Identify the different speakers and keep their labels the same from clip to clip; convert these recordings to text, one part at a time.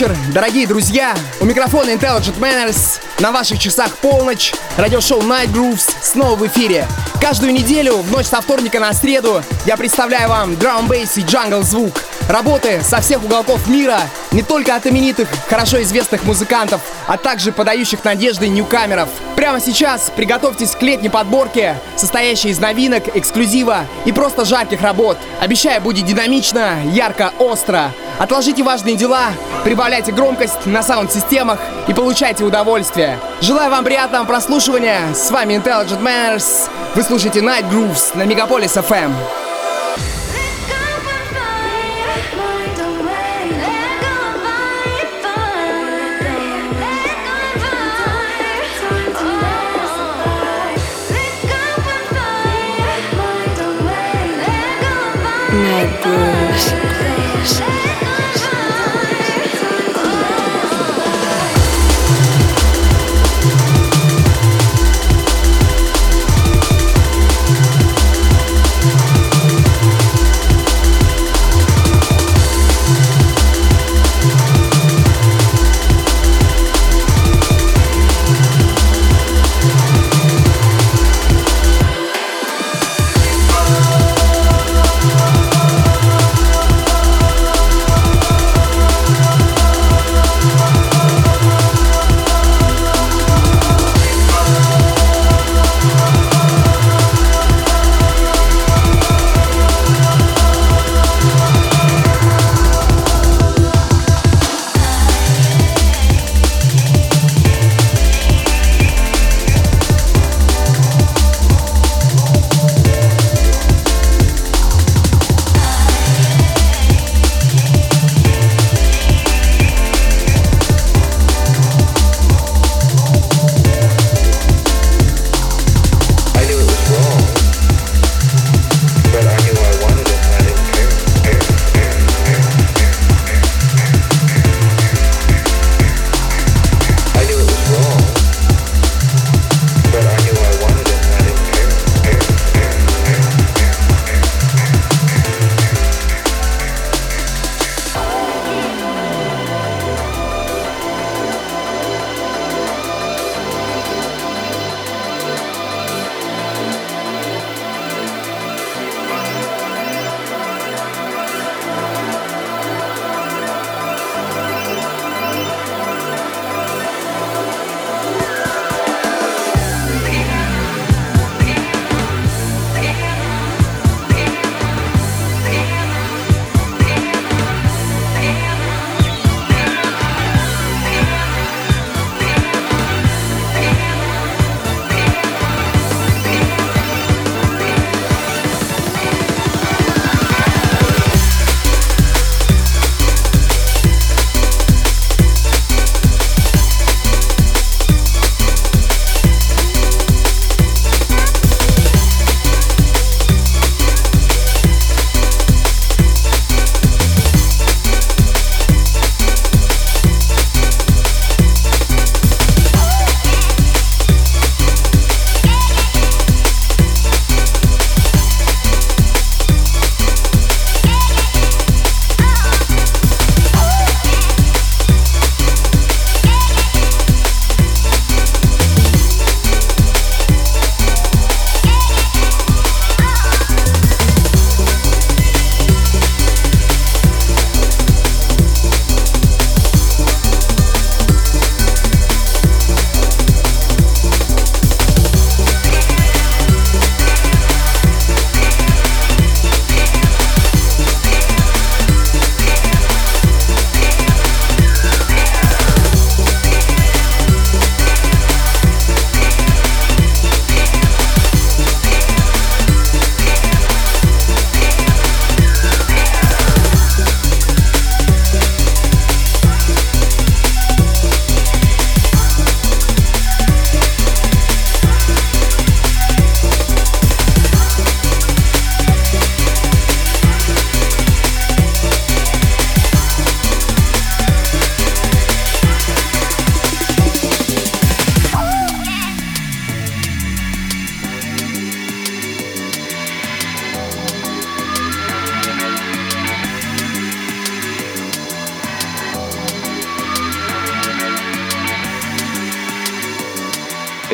Speaker 1: Вечер, дорогие друзья! У микрофона Intelligent Manners. На ваших часах полночь. Радиошоу Night Grooves снова в эфире. Каждую неделю, в ночь со вторника на среду, я представляю вам драм бейс и джангл звук. Работы со всех уголков мира, не только от именитых, хорошо известных музыкантов, а также подающих надежды ньюкамеров. Прямо сейчас приготовьтесь к летней подборке, состоящей из новинок, эксклюзива и просто жарких работ. Обещаю, будет динамично, ярко, остро. Отложите важные дела, прибавляйте громкость на саунд-системах и получайте удовольствие. Желаю вам приятного прослушивания. С вами Intelligent Manners. Вы слушаете Night Grooves на Мегаполис FM.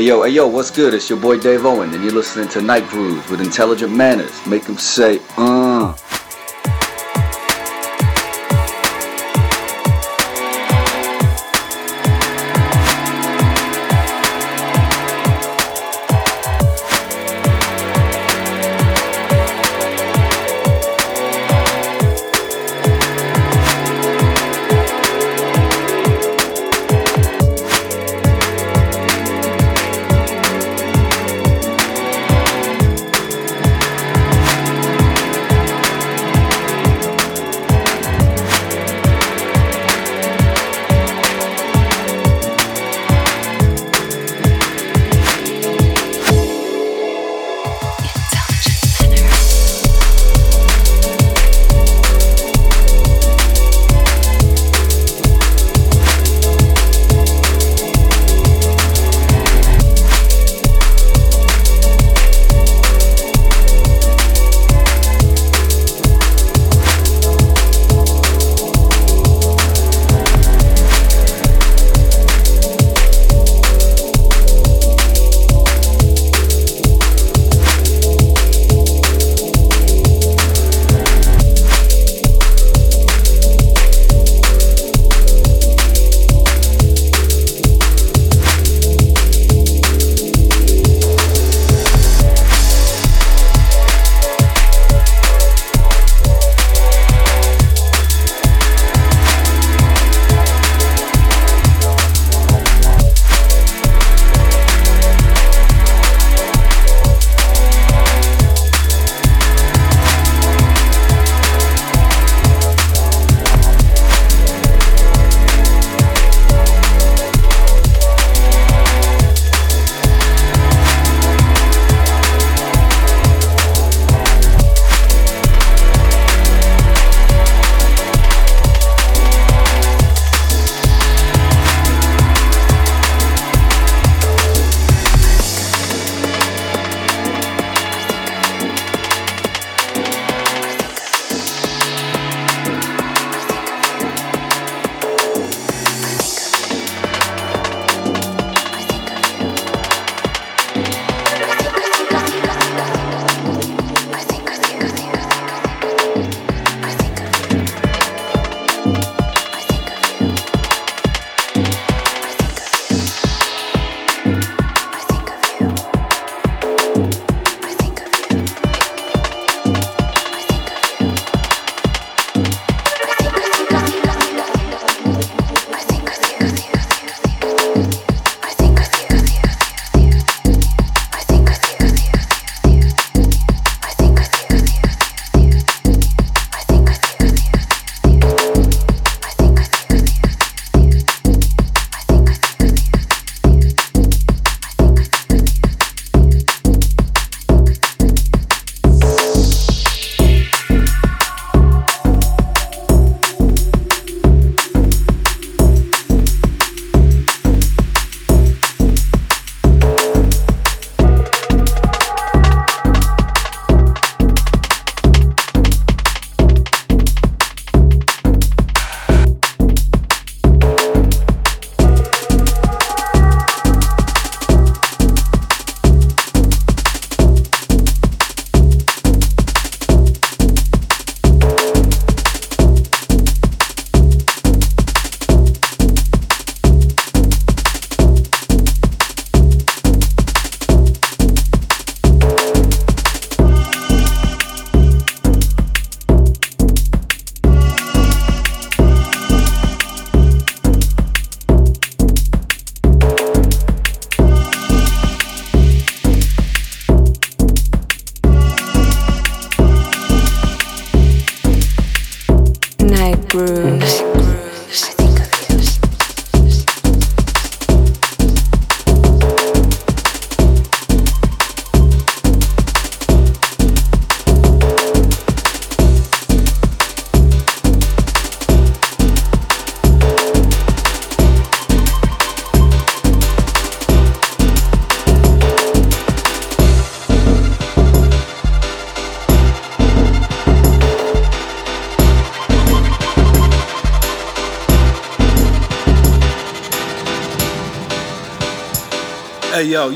Speaker 2: Yo, hey yo, what's good? It's your boy Dave Owen, and you're listening to Night Grooves with intelligent manners. Make them say, uh.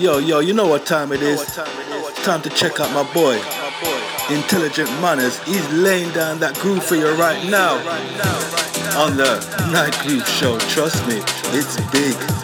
Speaker 3: yo, yo, you know what time it is. Time to check out my boy. Intelligent Manners. He's laying down that groove for you right now. On the Night Groove Show. Trust me, it's big.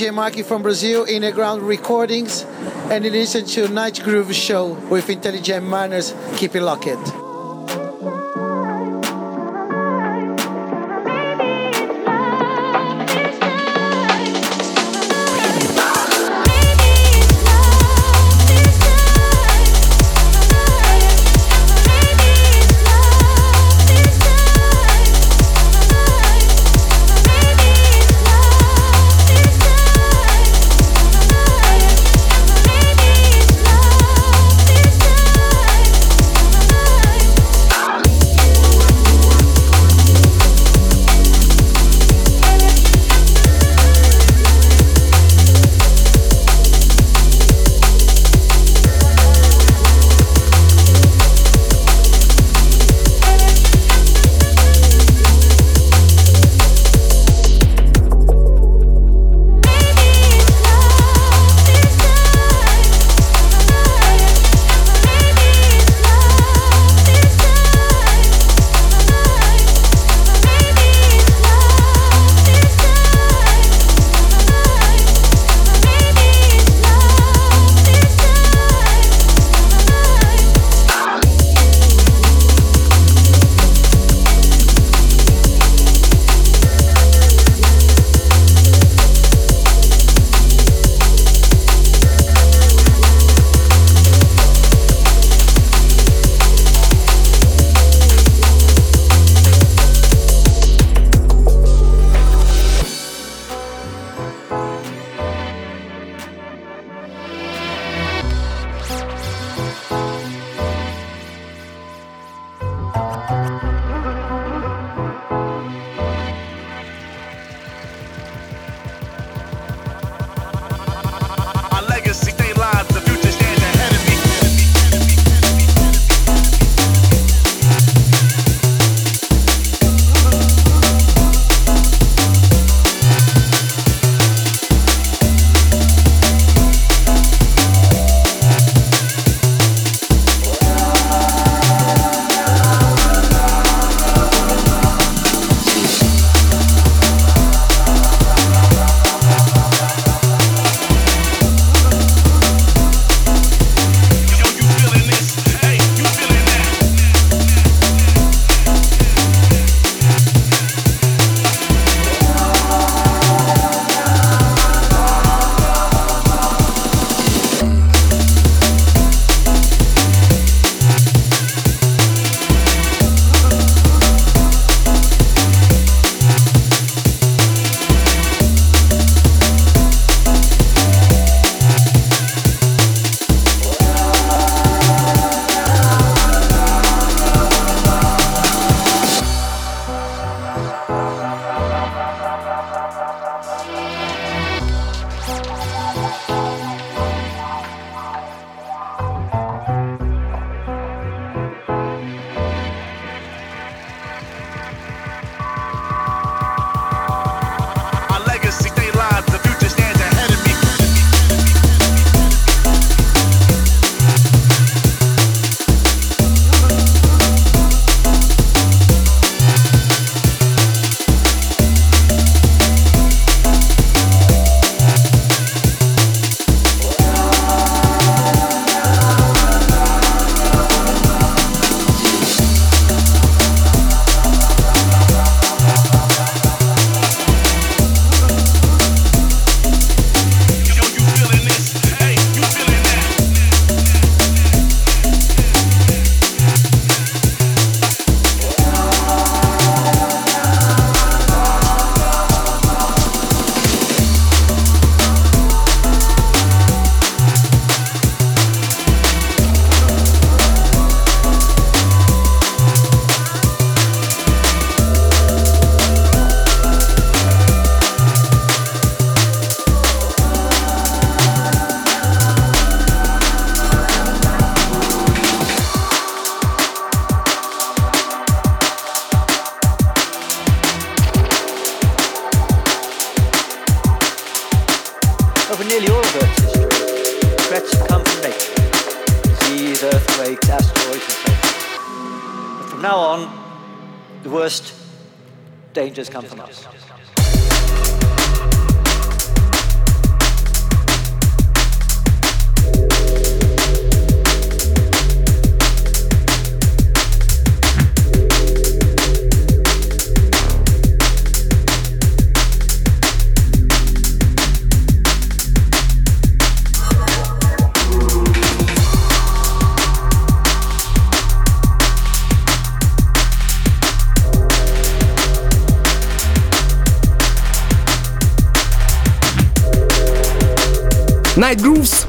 Speaker 4: DJ Marky from Brazil, Inner Ground Recordings, and listen to Night Groove Show with Intelligent Manners. Keep it locked.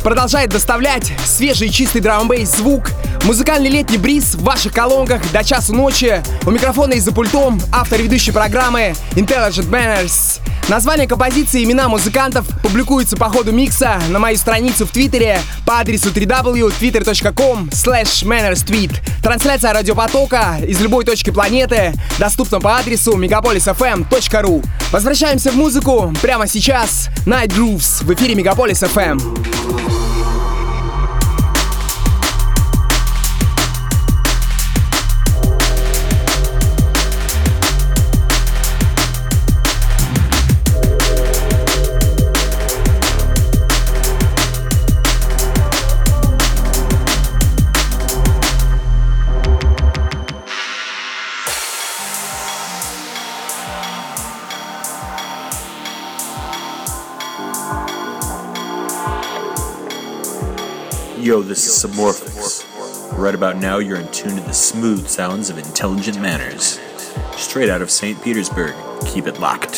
Speaker 1: Продолжает доставлять свежий и чистый драм звук, музыкальный летний бриз в ваших колонках до часу ночи. У микрофона и за пультом автор ведущей программы Intelligent Manners. Название композиции и имена музыкантов публикуются по ходу микса на мою страницу в Твиттере по адресу www.twitter.com mannerstweet. Трансляция радиопотока из любой точки планеты доступна по адресу megapolisfm.ru. Возвращаемся в музыку прямо сейчас. Night Grooves в эфире Мегаполис FM.
Speaker 5: Yo, this is Submorphics. Right about now, you're in tune to the smooth sounds of intelligent manners. Straight out of St. Petersburg. Keep it locked.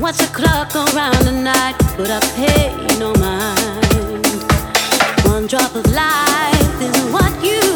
Speaker 6: Watch the clock go round the night, but I pay no mind. One drop of life is what you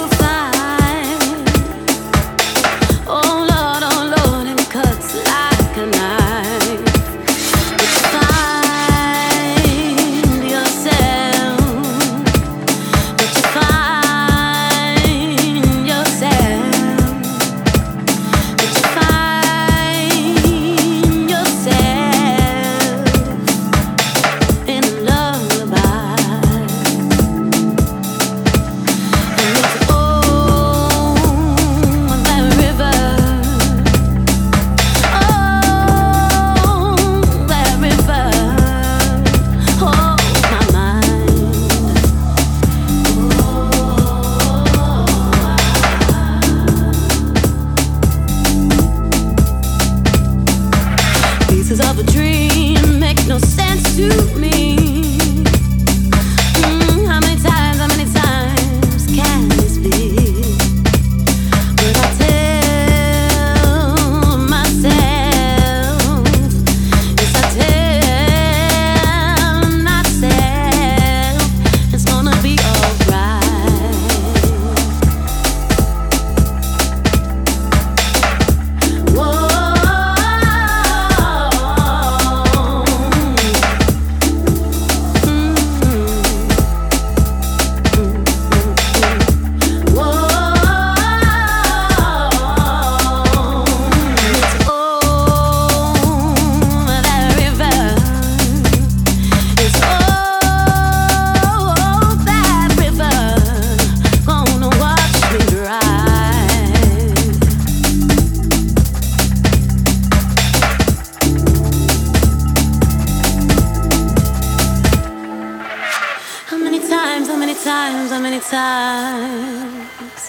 Speaker 6: times?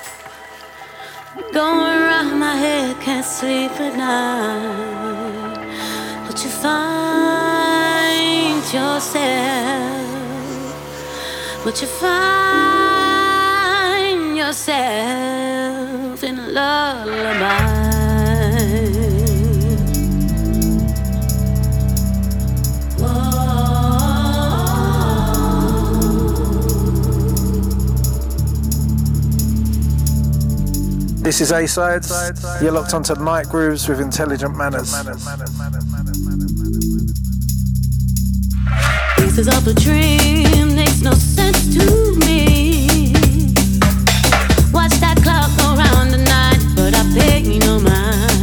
Speaker 6: Going around my head, can't sleep at night. But you find yourself, but you find yourself in a lullaby.
Speaker 7: This is A Sides. You're locked onto Night Grooves with Intelligent Manners.
Speaker 6: Pieces of a dream makes no sense to me. Watch that clock go round the night, but I pay no mind.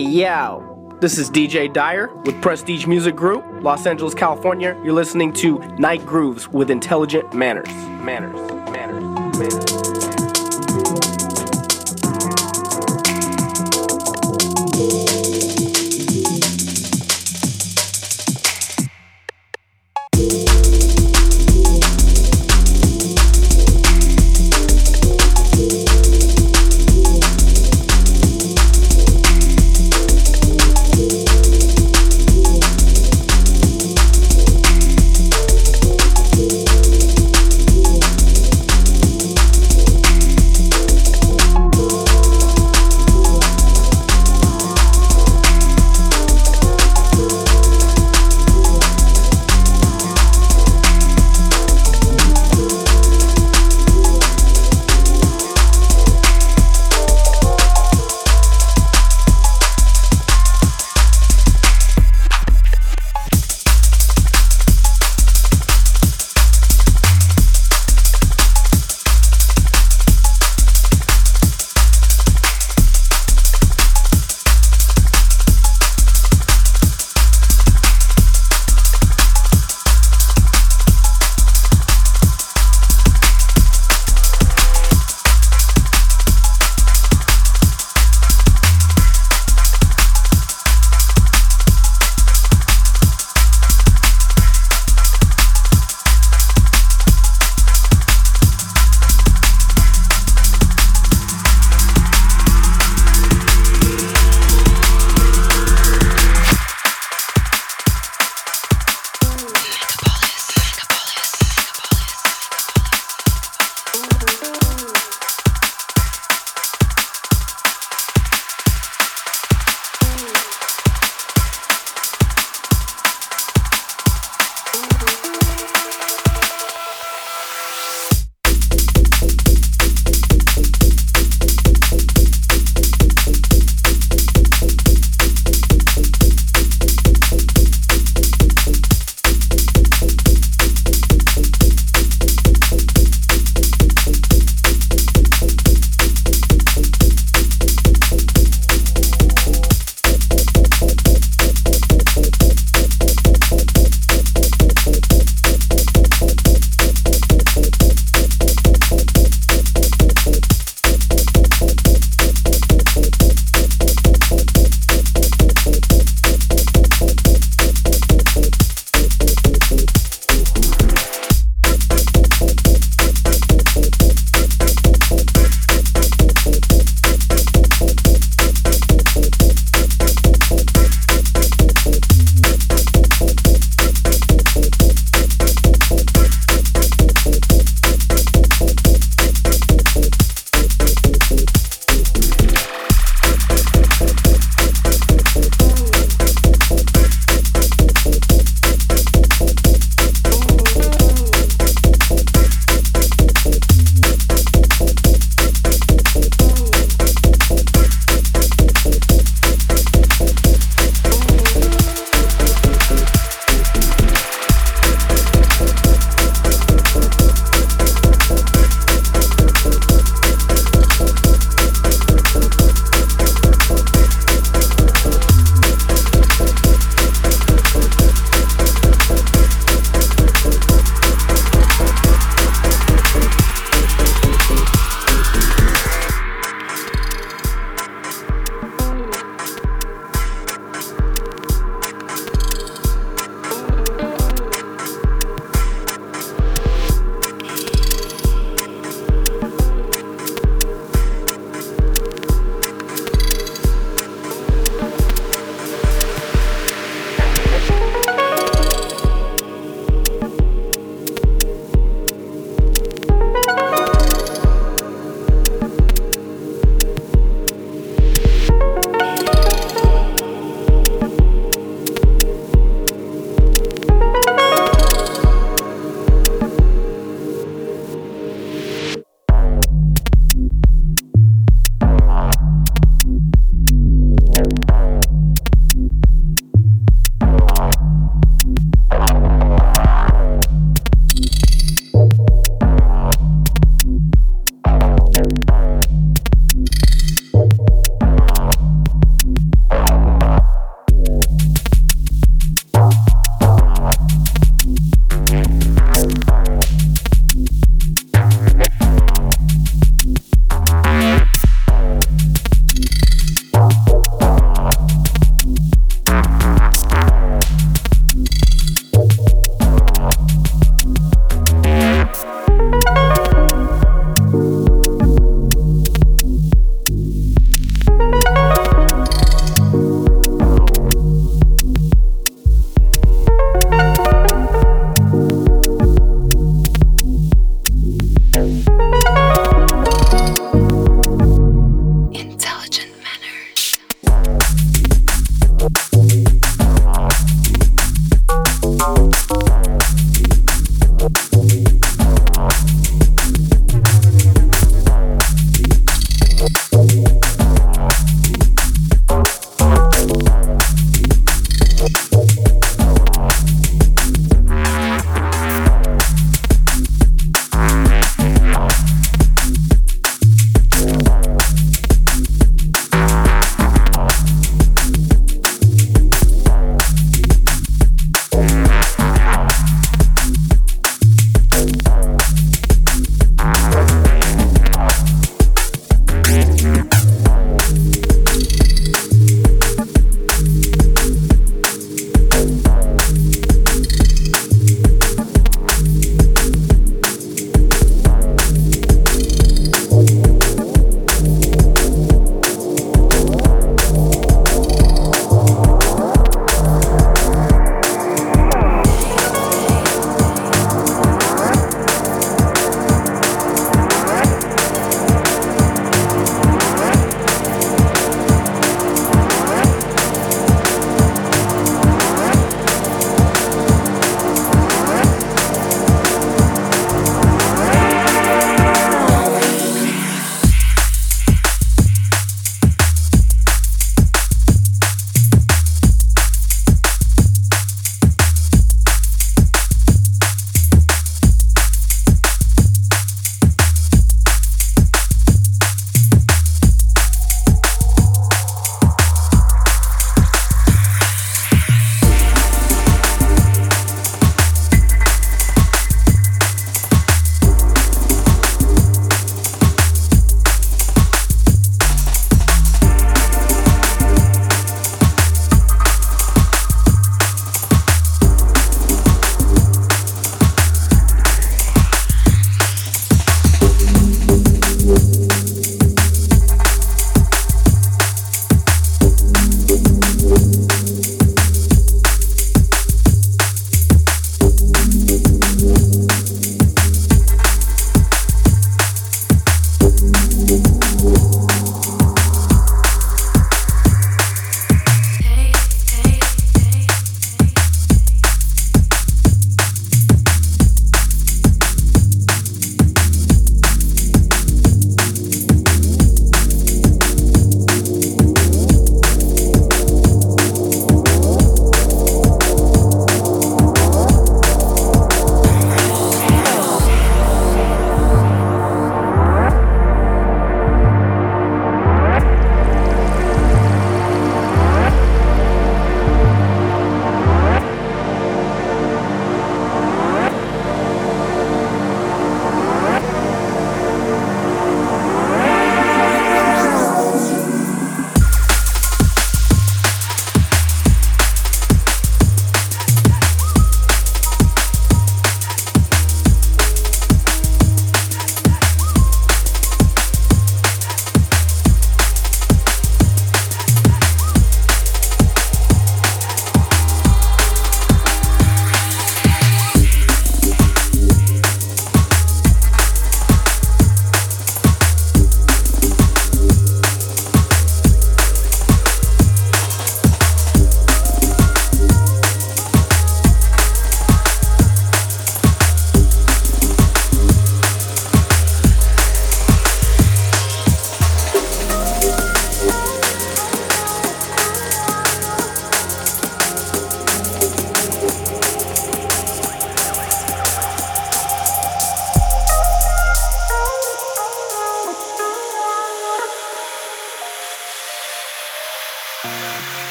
Speaker 8: Yo,
Speaker 9: this is DJ Dyer with Prestige Music Group, Los Angeles, California. You're listening to Night Grooves with Intelligent Manners. Manners. Manners. Manners.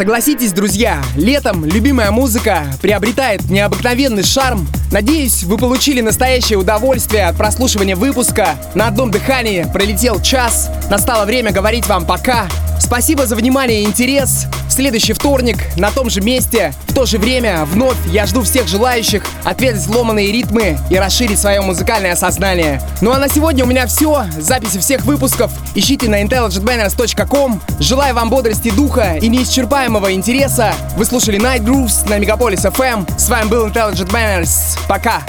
Speaker 1: Согласитесь, друзья, летом любимая музыка приобретает необыкновенный шарм. Надеюсь, вы получили настоящее удовольствие от прослушивания выпуска. На одном дыхании пролетел час. Настало время говорить вам пока. Спасибо за внимание и интерес. Следующий вторник на том же месте, в то же время, вновь я жду всех желающих ответить сломанные ритмы и расширить свое музыкальное сознание. Ну а на сегодня у меня все. Записи всех выпусков ищите на intelligentmanners.com. Желаю вам бодрости духа и неисчерпаемого интереса. Вы слушали Night Grooves на Мегаполис FM. С вами был Intelligent Manners. Пока!